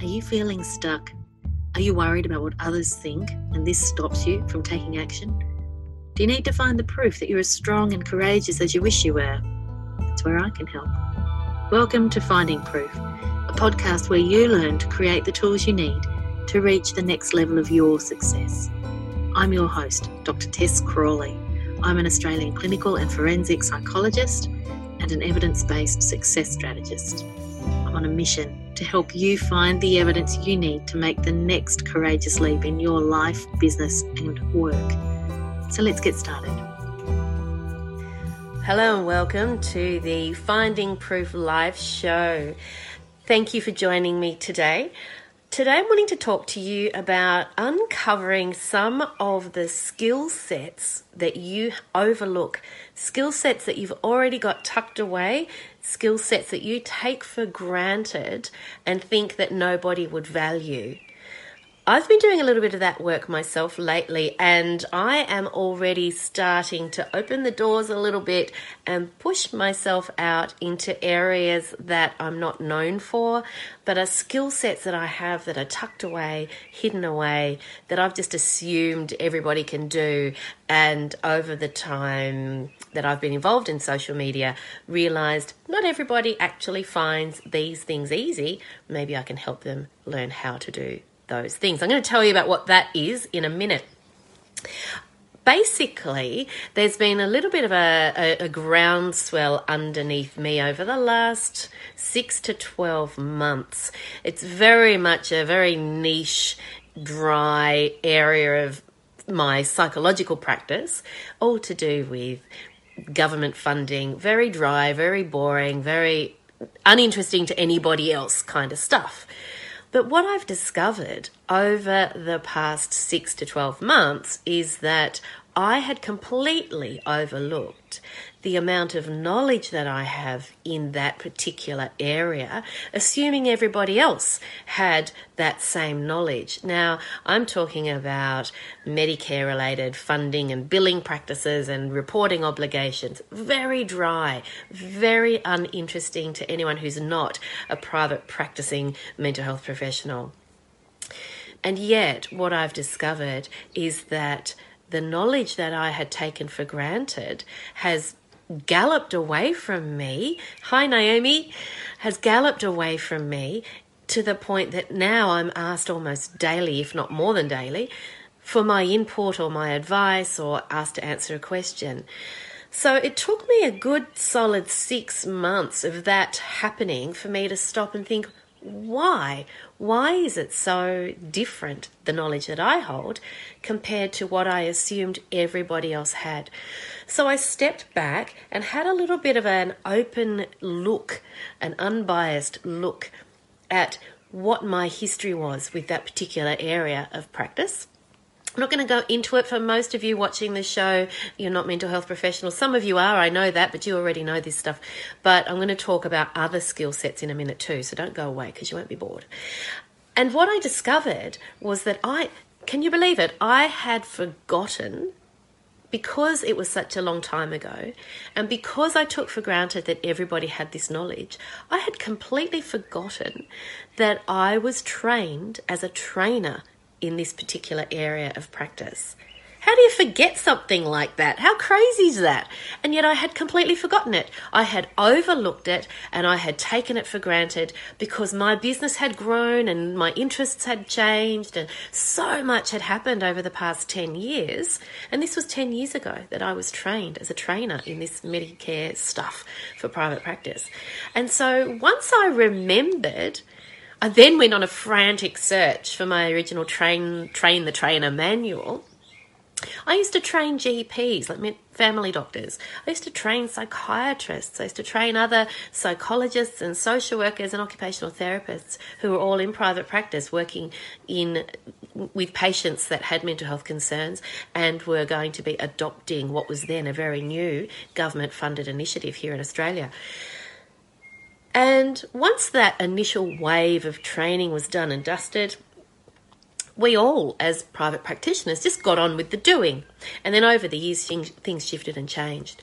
Are you feeling stuck? Are you worried about what others think and this stops you from taking action? Do you need to find the proof that you're as strong and courageous as you wish you were? That's where I can help. Welcome to Finding Proof, a podcast where you learn to create the tools you need to reach the next level of your success. I'm your host, Dr. Tess Crawley. I'm an Australian clinical and forensic psychologist and an evidence based success strategist. I'm on a mission to help you find the evidence you need to make the next courageous leap in your life, business, and work. So let's get started. Hello and welcome to the Finding Proof Live show. Thank you for joining me today. Today, I'm wanting to talk to you about uncovering some of the skill sets that you overlook, skill sets that you've already got tucked away, skill sets that you take for granted and think that nobody would value. I've been doing a little bit of that work myself lately, and I am already starting to open the doors a little bit and push myself out into areas that I'm not known for, but are skill sets that I have that are tucked away, hidden away, that I've just assumed everybody can do. And over the time that I've been involved in social media, realized not everybody actually finds these things easy. Maybe I can help them learn how to do those things. I'm going to tell you about what that is in a minute. Basically, there's been a little bit of a, a, a groundswell underneath me over the last six to 12 months. It's very much a very niche, dry area of my psychological practice, all to do with government funding, very dry, very boring, very uninteresting to anybody else kind of stuff. But what I've discovered over the past six to 12 months is that I had completely overlooked the amount of knowledge that I have in that particular area, assuming everybody else had that same knowledge. Now, I'm talking about Medicare related funding and billing practices and reporting obligations. Very dry, very uninteresting to anyone who's not a private practicing mental health professional. And yet, what I've discovered is that the knowledge that I had taken for granted has galloped away from me. Hi, Naomi, has galloped away from me to the point that now I'm asked almost daily, if not more than daily, for my input or my advice or asked to answer a question. So it took me a good solid six months of that happening for me to stop and think, why? Why is it so different, the knowledge that I hold, compared to what I assumed everybody else had? So I stepped back and had a little bit of an open look, an unbiased look at what my history was with that particular area of practice I'm not going to go into it for most of you watching the show. You're not mental health professionals. Some of you are, I know that, but you already know this stuff. But I'm going to talk about other skill sets in a minute too, so don't go away because you won't be bored. And what I discovered was that I, can you believe it? I had forgotten because it was such a long time ago, and because I took for granted that everybody had this knowledge, I had completely forgotten that I was trained as a trainer in this particular area of practice. How do you forget something like that? How crazy is that? And yet I had completely forgotten it. I had overlooked it and I had taken it for granted because my business had grown and my interests had changed and so much had happened over the past 10 years. And this was 10 years ago that I was trained as a trainer in this Medicare stuff for private practice. And so once I remembered I then went on a frantic search for my original train train the trainer manual. I used to train GPs, like family doctors. I used to train psychiatrists. I used to train other psychologists and social workers and occupational therapists who were all in private practice working in with patients that had mental health concerns and were going to be adopting what was then a very new government funded initiative here in Australia. And once that initial wave of training was done and dusted, we all, as private practitioners, just got on with the doing. And then over the years, things shifted and changed.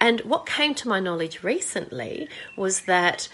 And what came to my knowledge recently was that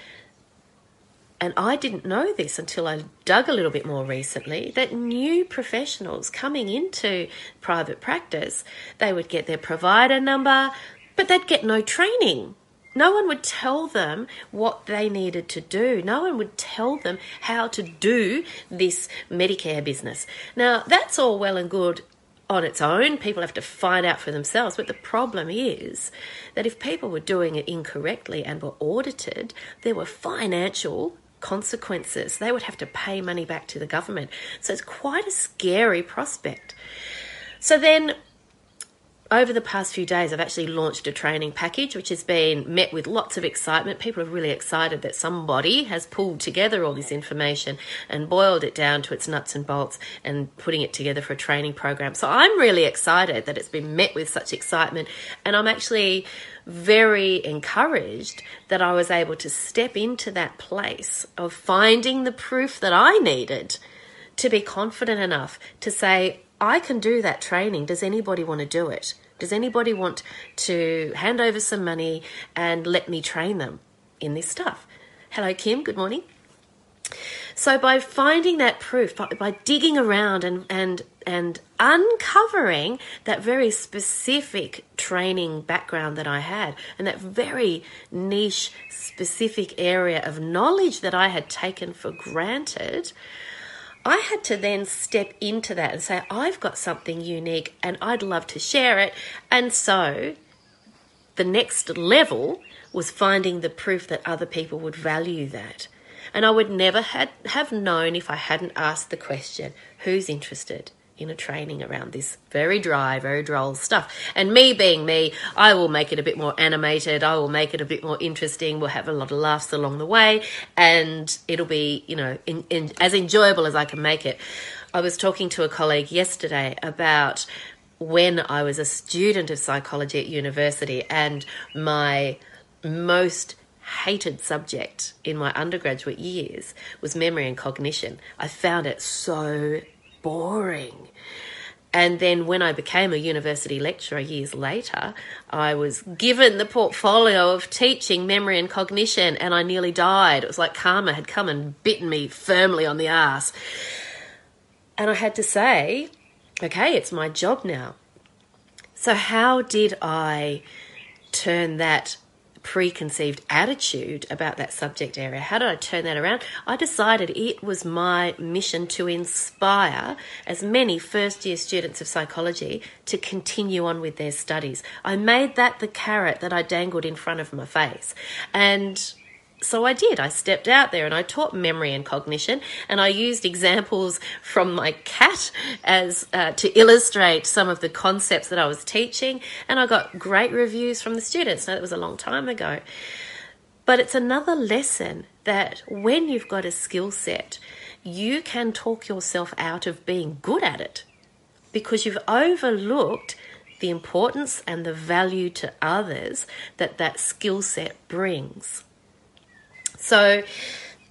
and I didn't know this until I dug a little bit more recently, that new professionals coming into private practice, they would get their provider number, but they'd get no training. No one would tell them what they needed to do. No one would tell them how to do this Medicare business. Now, that's all well and good on its own. People have to find out for themselves. But the problem is that if people were doing it incorrectly and were audited, there were financial consequences. They would have to pay money back to the government. So it's quite a scary prospect. So then over the past few days, I've actually launched a training package which has been met with lots of excitement. People are really excited that somebody has pulled together all this information and boiled it down to its nuts and bolts and putting it together for a training program. So I'm really excited that it's been met with such excitement, and I'm actually very encouraged that I was able to step into that place of finding the proof that I needed to be confident enough to say, I can do that training. Does anybody want to do it? Does anybody want to hand over some money and let me train them in this stuff? Hello, Kim. Good morning. So by finding that proof, by, by, digging around and, and and uncovering that very specific training background that I had and that very niche specific area of knowledge that I had taken for granted, I had to then step into that and say, I've got something unique and I'd love to share it. And so the next level was finding the proof that other people would value that. And I would never had, have known if I hadn't asked the question who's interested? In a training around this very dry, very droll stuff. And me being me, I will make it a bit more animated. I will make it a bit more interesting. We'll have a lot of laughs along the way, and it'll be, you know, in, in, as enjoyable as I can make it. I was talking to a colleague yesterday about when I was a student of psychology at university, and my most hated subject in my undergraduate years was memory and cognition. I found it so boring. And then when I became a university lecturer years later, I was given the portfolio of teaching memory and cognition, and I nearly died. It was like karma had come and bitten me firmly on the ass. And I had to say, okay, it's my job now. So, how did I turn that preconceived attitude about that subject area. How did I turn that around? I decided it was my mission to inspire as many first year students of psychology to continue on with their studies. I made that the carrot that I dangled in front of my face. And so I did. I stepped out there and I taught memory and cognition, and I used examples from my cat as uh, to illustrate some of the concepts that I was teaching, and I got great reviews from the students. Now that was a long time ago, but it's another lesson that when you've got a skill set, you can talk yourself out of being good at it because you've overlooked the importance and the value to others that that skill set brings. So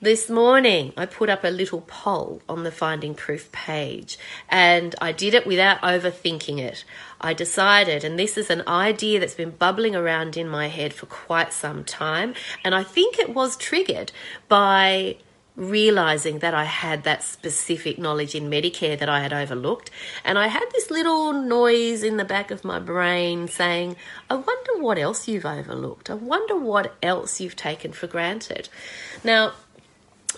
this morning I put up a little poll on the Finding Proof page and I did it without overthinking it. I decided, and this is an idea that's been bubbling around in my head for quite some time, and I think it was triggered by realizing that I had that specific knowledge in Medicare that I had overlooked. And I had this little noise in the back of my brain saying, I wonder what else you've overlooked. I wonder what else you've taken for granted. Now,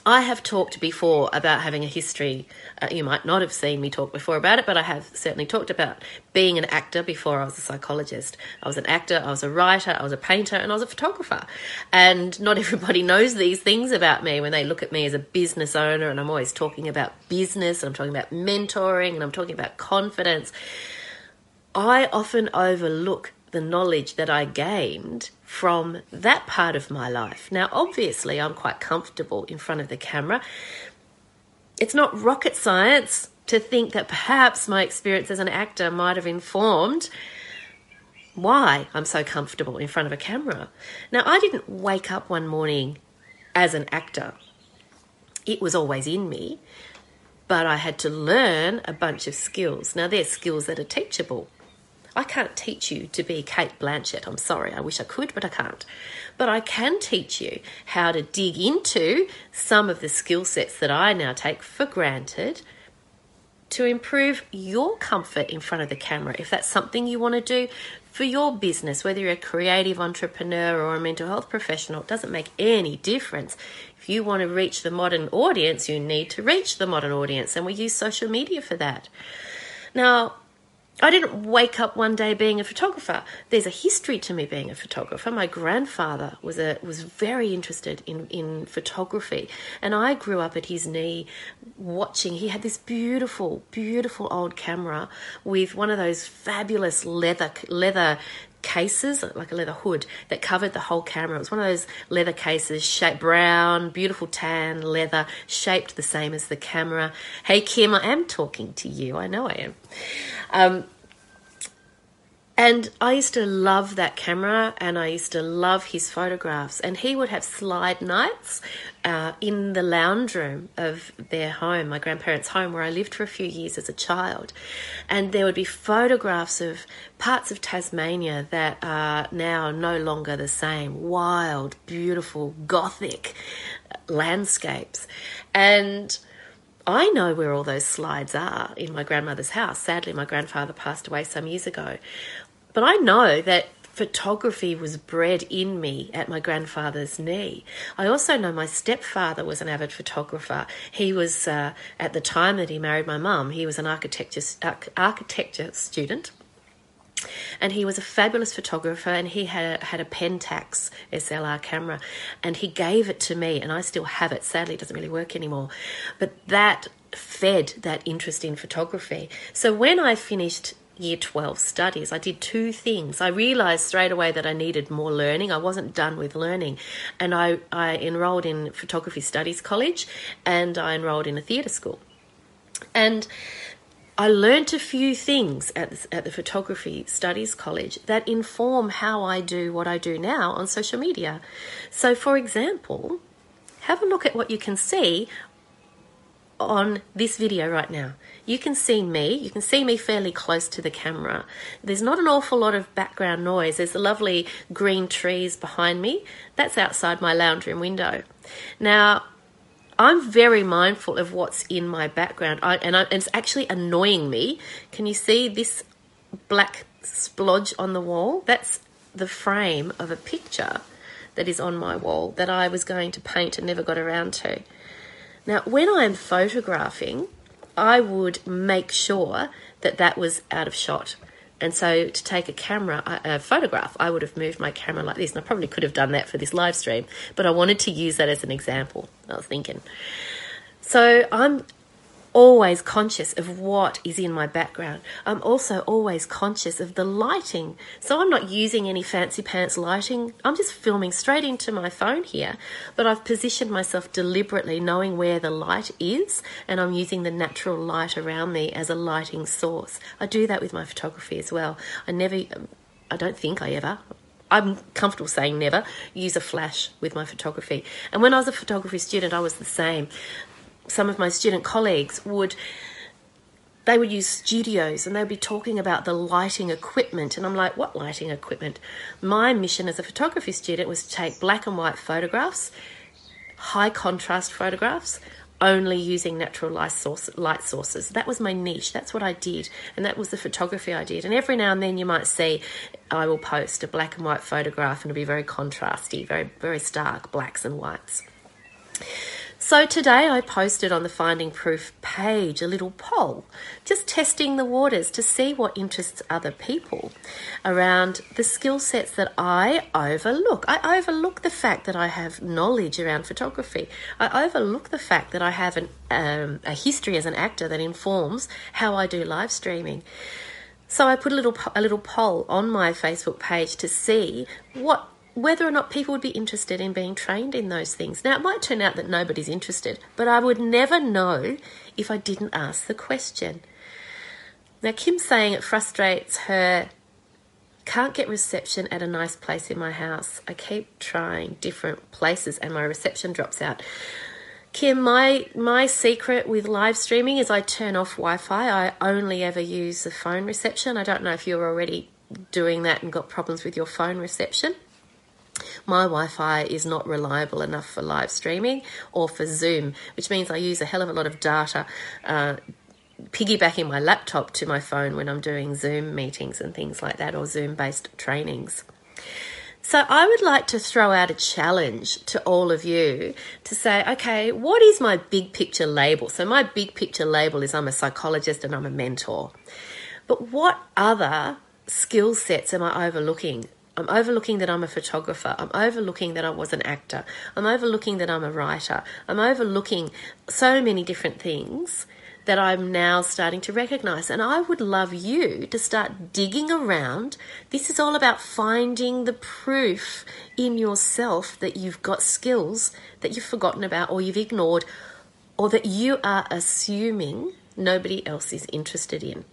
I have talked before about having a history. Uh, you might not have seen me talk before about it, but I have certainly talked about being an actor before I was a psychologist. I was an actor, I was a writer, I was a painter, and I was a photographer. And not everybody knows these things about me when they look at me as a business owner, and I'm always talking about business, and I'm talking about mentoring, and I'm talking about confidence. I often overlook the knowledge that I gained from that part of my life. Now, obviously, I'm quite comfortable in front of the camera. It's not rocket science to think that perhaps my experience as an actor might have informed why I'm so comfortable in front of a camera. Now, I didn't wake up one morning as an actor, it was always in me, but I had to learn a bunch of skills. Now, they're skills that are teachable. I can't teach you to be Cate Blanchett. I'm sorry, I wish I could, but I can't. But I can teach you how to dig into some of the skill sets that I now take for granted to improve your comfort in front of the camera. If that's something you want to do for your business, whether you're a creative entrepreneur or a mental health professional, it doesn't make any difference. If you want to reach the modern audience, you need to reach the modern audience, and we use social media for that. Now, I didn't wake up one day being a photographer. There's a history to me being a photographer. My grandfather was a was very interested in in photography, and I grew up at his knee, watching. He had this beautiful, beautiful old camera with one of those fabulous leather leather cases, like a leather hood that covered the whole camera. It was one of those leather cases, shaped brown, beautiful tan leather, shaped the same as the camera. Hey Kim, I am talking to you. I know I am. Um, and I used to love that camera and I used to love his photographs. And he would have slide nights uh, in the lounge room of their home, my grandparents' home, where I lived for a few years as a child. And there would be photographs of parts of Tasmania that are now no longer the same wild, beautiful, gothic landscapes. And I know where all those slides are in my grandmother's house. Sadly, my grandfather passed away some years ago. But I know that photography was bred in me at my grandfather's knee. I also know my stepfather was an avid photographer. He was, uh, at the time that he married my mum, he was an architecture, architecture student. And he was a fabulous photographer, and he had a, had a Pentax SLR camera, and he gave it to me, and I still have it. Sadly, it doesn't really work anymore, but that fed that interest in photography. So when I finished year 12 studies, I did two things. I realized straight away that I needed more learning. I wasn't done with learning. And I, I enrolled in Photography Studies College and I enrolled in a theatre school. And I learnt a few things at at the Photography Studies College that inform how I do what I do now on social media. So, for example, have a look at what you can see on this video right now. You can see me, you can see me fairly close to the camera. There's not an awful lot of background noise. There's the lovely green trees behind me. That's outside my lounge room window. Now, I'm very mindful of what's in my background, I, and, I, and it's actually annoying me. Can you see this black splodge on the wall? That's the frame of a picture that is on my wall that I was going to paint and never got around to. Now, when I'm photographing, I would make sure that that was out of shot. And so to take a camera, a photograph, I would have moved my camera like this. And I probably could have done that for this live stream, but I wanted to use that as an example. I was thinking. So I'm always conscious of what is in my background. I'm also always conscious of the lighting. So I'm not using any fancy pants lighting. I'm just filming straight into my phone here, but I've positioned myself deliberately knowing where the light is and I'm using the natural light around me as a lighting source. I do that with my photography as well. I never I don't think I ever I'm comfortable saying never use a flash with my photography. And when I was a photography student, I was the same some of my student colleagues would they would use studios and they'd be talking about the lighting equipment and i'm like what lighting equipment my mission as a photography student was to take black and white photographs high contrast photographs only using natural light, source, light sources. That was my niche. That's what I did. And that was the photography I did. And every now and then you might see I will post a black and white photograph and it'll be very contrasty, very, very stark blacks and whites. So today I posted on the Finding Proof page a little poll, just testing the waters to see what interests other people around the skill sets that I overlook. I overlook the fact that I have knowledge around photography. I overlook the fact that I have an, um, a history as an actor that informs how I do live streaming. So I put a little a little poll on my Facebook page to see what whether or not people would be interested in being trained in those things. Now, it might turn out that nobody's interested, but I would never know if I didn't ask the question. Now, Kim's saying it frustrates her. Can't get reception at a nice place in my house. I keep trying different places and my reception drops out. Kim, my my secret with live streaming is I turn off Wi-Fi. I only ever use the phone reception. I don't know if you're already doing that and got problems with your phone reception. My Wi Fi is not reliable enough for live streaming or for Zoom, which means I use a hell of a lot of data. Uh, piggybacking my laptop to my phone when I'm doing Zoom meetings and things like that, or Zoom based trainings. So, I would like to throw out a challenge to all of you to say, okay, what is my big picture label? So, my big picture label is I'm a psychologist and I'm a mentor. But what other skill sets am I overlooking? I'm overlooking that I'm a photographer. I'm overlooking that I was an actor. I'm overlooking that I'm a writer. I'm overlooking so many different things that I'm now starting to recognize. And I would love you to start digging around. This is all about finding the proof in yourself that you've got skills that you've forgotten about or you've ignored or that you are assuming nobody else is interested in.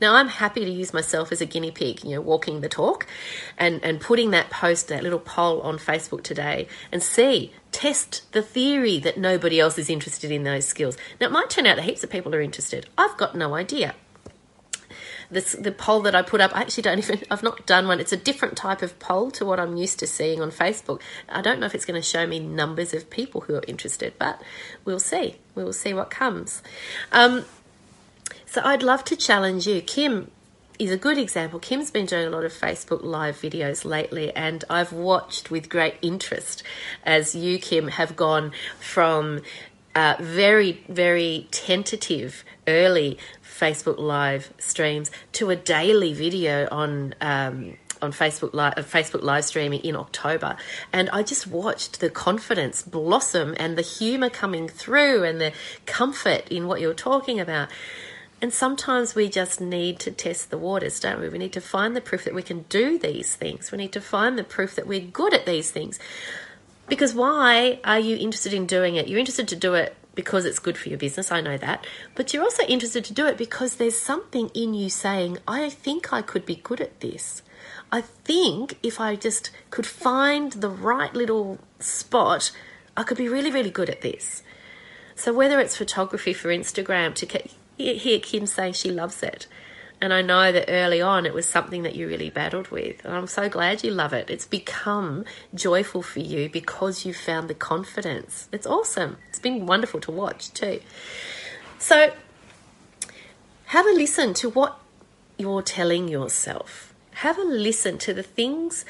Now, I'm happy to use myself as a guinea pig, you know, walking the talk and, and putting that post, that little poll on Facebook today and see, test the theory that nobody else is interested in those skills. Now, it might turn out that heaps of people are interested. I've got no idea. This, the poll that I put up, I actually don't even, I've not done one. It's a different type of poll to what I'm used to seeing on Facebook. I don't know if it's going to show me numbers of people who are interested, but we'll see. We will see what comes. Um, so I'd love to challenge you. Kim is a good example. Kim's been doing a lot of Facebook live videos lately, and I've watched with great interest as you, Kim, have gone from uh, very, very tentative early Facebook live streams to a daily video on. Um, on Facebook live, Facebook live streaming in October, and I just watched the confidence blossom and the humor coming through and the comfort in what you're talking about. And sometimes we just need to test the waters, don't we? We need to find the proof that we can do these things. We need to find the proof that we're good at these things. Because why are you interested in doing it? You're interested to do it because it's good for your business, I know that. But you're also interested to do it because there's something in you saying, I think I could be good at this. I think if I just could find the right little spot, I could be really, really good at this. So whether it's photography for Instagram to hear Kim say she loves it. And I know that early on it was something that you really battled with. And I'm so glad you love it. It's become joyful for you because you found the confidence. It's awesome. It's been wonderful to watch too. So have a listen to what you're telling yourself. Have a listen to the things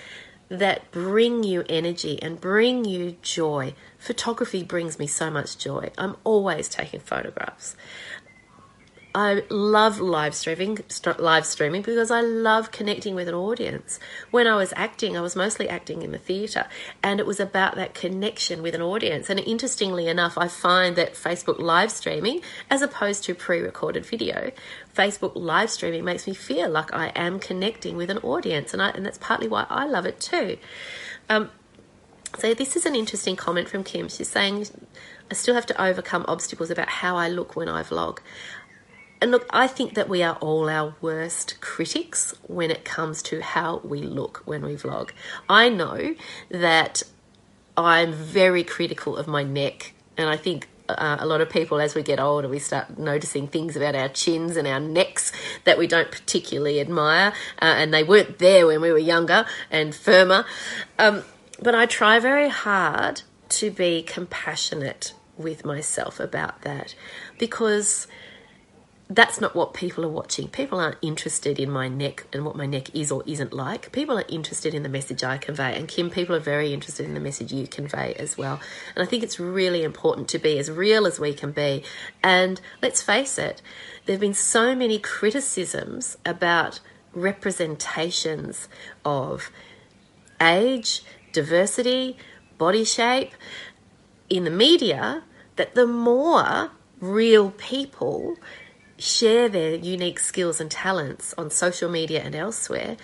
that bring you energy and bring you joy. Photography brings me so much joy. I'm always taking photographs. I love live streaming, live streaming because I love connecting with an audience. When I was acting, I was mostly acting in the theatre, and it was about that connection with an audience. And interestingly enough, I find that Facebook live streaming, as opposed to pre-recorded video, Facebook live streaming makes me feel like I am connecting with an audience, and I, and that's partly why I love it too. Um, so this is an interesting comment from Kim. She's saying, I still have to overcome obstacles about how I look when I vlog. And look, I think that we are all our worst critics when it comes to how we look when we vlog. I know that I'm very critical of my neck, and I think uh, a lot of people, as we get older, we start noticing things about our chins and our necks that we don't particularly admire, uh, and they weren't there when we were younger and firmer. Um, but I try very hard to be compassionate with myself about that because that's not what people are watching. People aren't interested in my neck and what my neck is or isn't like. People are interested in the message I convey. And Kim, people are very interested in the message you convey as well. And I think it's really important to be as real as we can be. And let's face it, there have been so many criticisms about representations of age, diversity, body shape in the media that the more real people share their unique skills and talents on social media and elsewhere,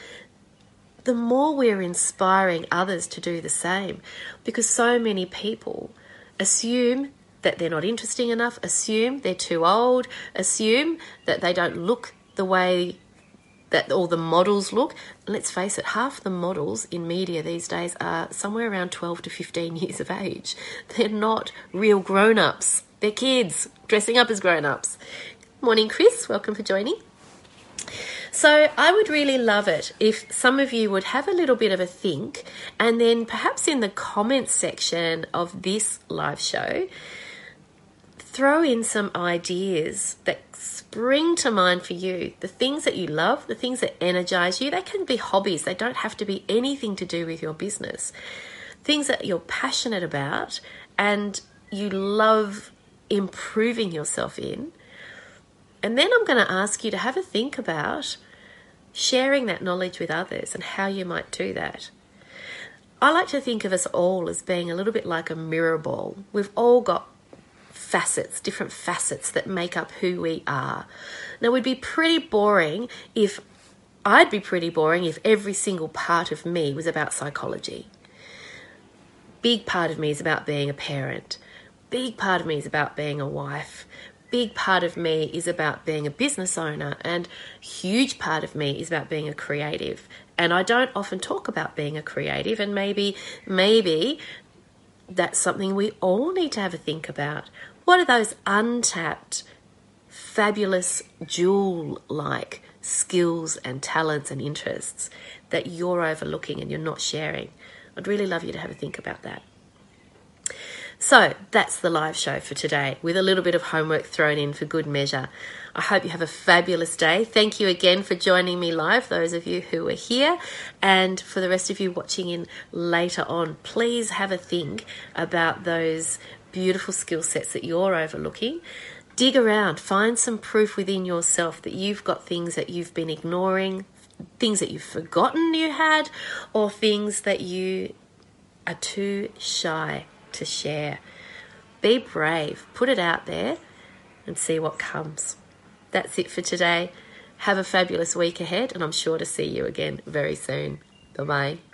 the more we're inspiring others to do the same. Because so many people assume that they're not interesting enough, assume they're too old, assume that they don't look the way that all the models look. Let's face it, half the models in media these days are somewhere around 12 to 15 years of age. They're not real grown ups, they're kids dressing up as grown ups. Morning, Chris. Welcome for joining. So, I would really love it if some of you would have a little bit of a think and then perhaps in the comments section of this live show, throw in some ideas that spring to mind for you. The things that you love, the things that energize you, they can be hobbies. They don't have to be anything to do with your business. Things that you're passionate about and you love improving yourself in. And then I'm going to ask you to have a think about sharing that knowledge with others and how you might do that. I like to think of us all as being a little bit like a mirror ball. We've all got facets, different facets that make up who we are. Now, we'd be pretty boring if I'd be pretty boring if every single part of me was about psychology. Big part of me is about being a parent. Big part of me is about being a wife. Big part of me is about being a business owner, and huge part of me is about being a creative. And I don't often talk about being a creative, and maybe, maybe that's something we all need to have a think about. What are those untapped, fabulous, jewel like skills and talents and interests that you're overlooking and you're not sharing? I'd really love you to have a think about that. So that's the live show for today with a little bit of homework thrown in for good measure. I hope you have a fabulous day. Thank you again for joining me live, those of you who are here. And for the rest of you watching in later on, please have a think about those beautiful skill sets that you're overlooking. Dig around, find some proof within yourself that you've got things that you've been ignoring, things that you've forgotten you had, or things that you are too shy to share. Be brave, put it out there, and see what comes. That's it for today. Have a fabulous week ahead, and I'm sure to see you again very soon. Bye bye.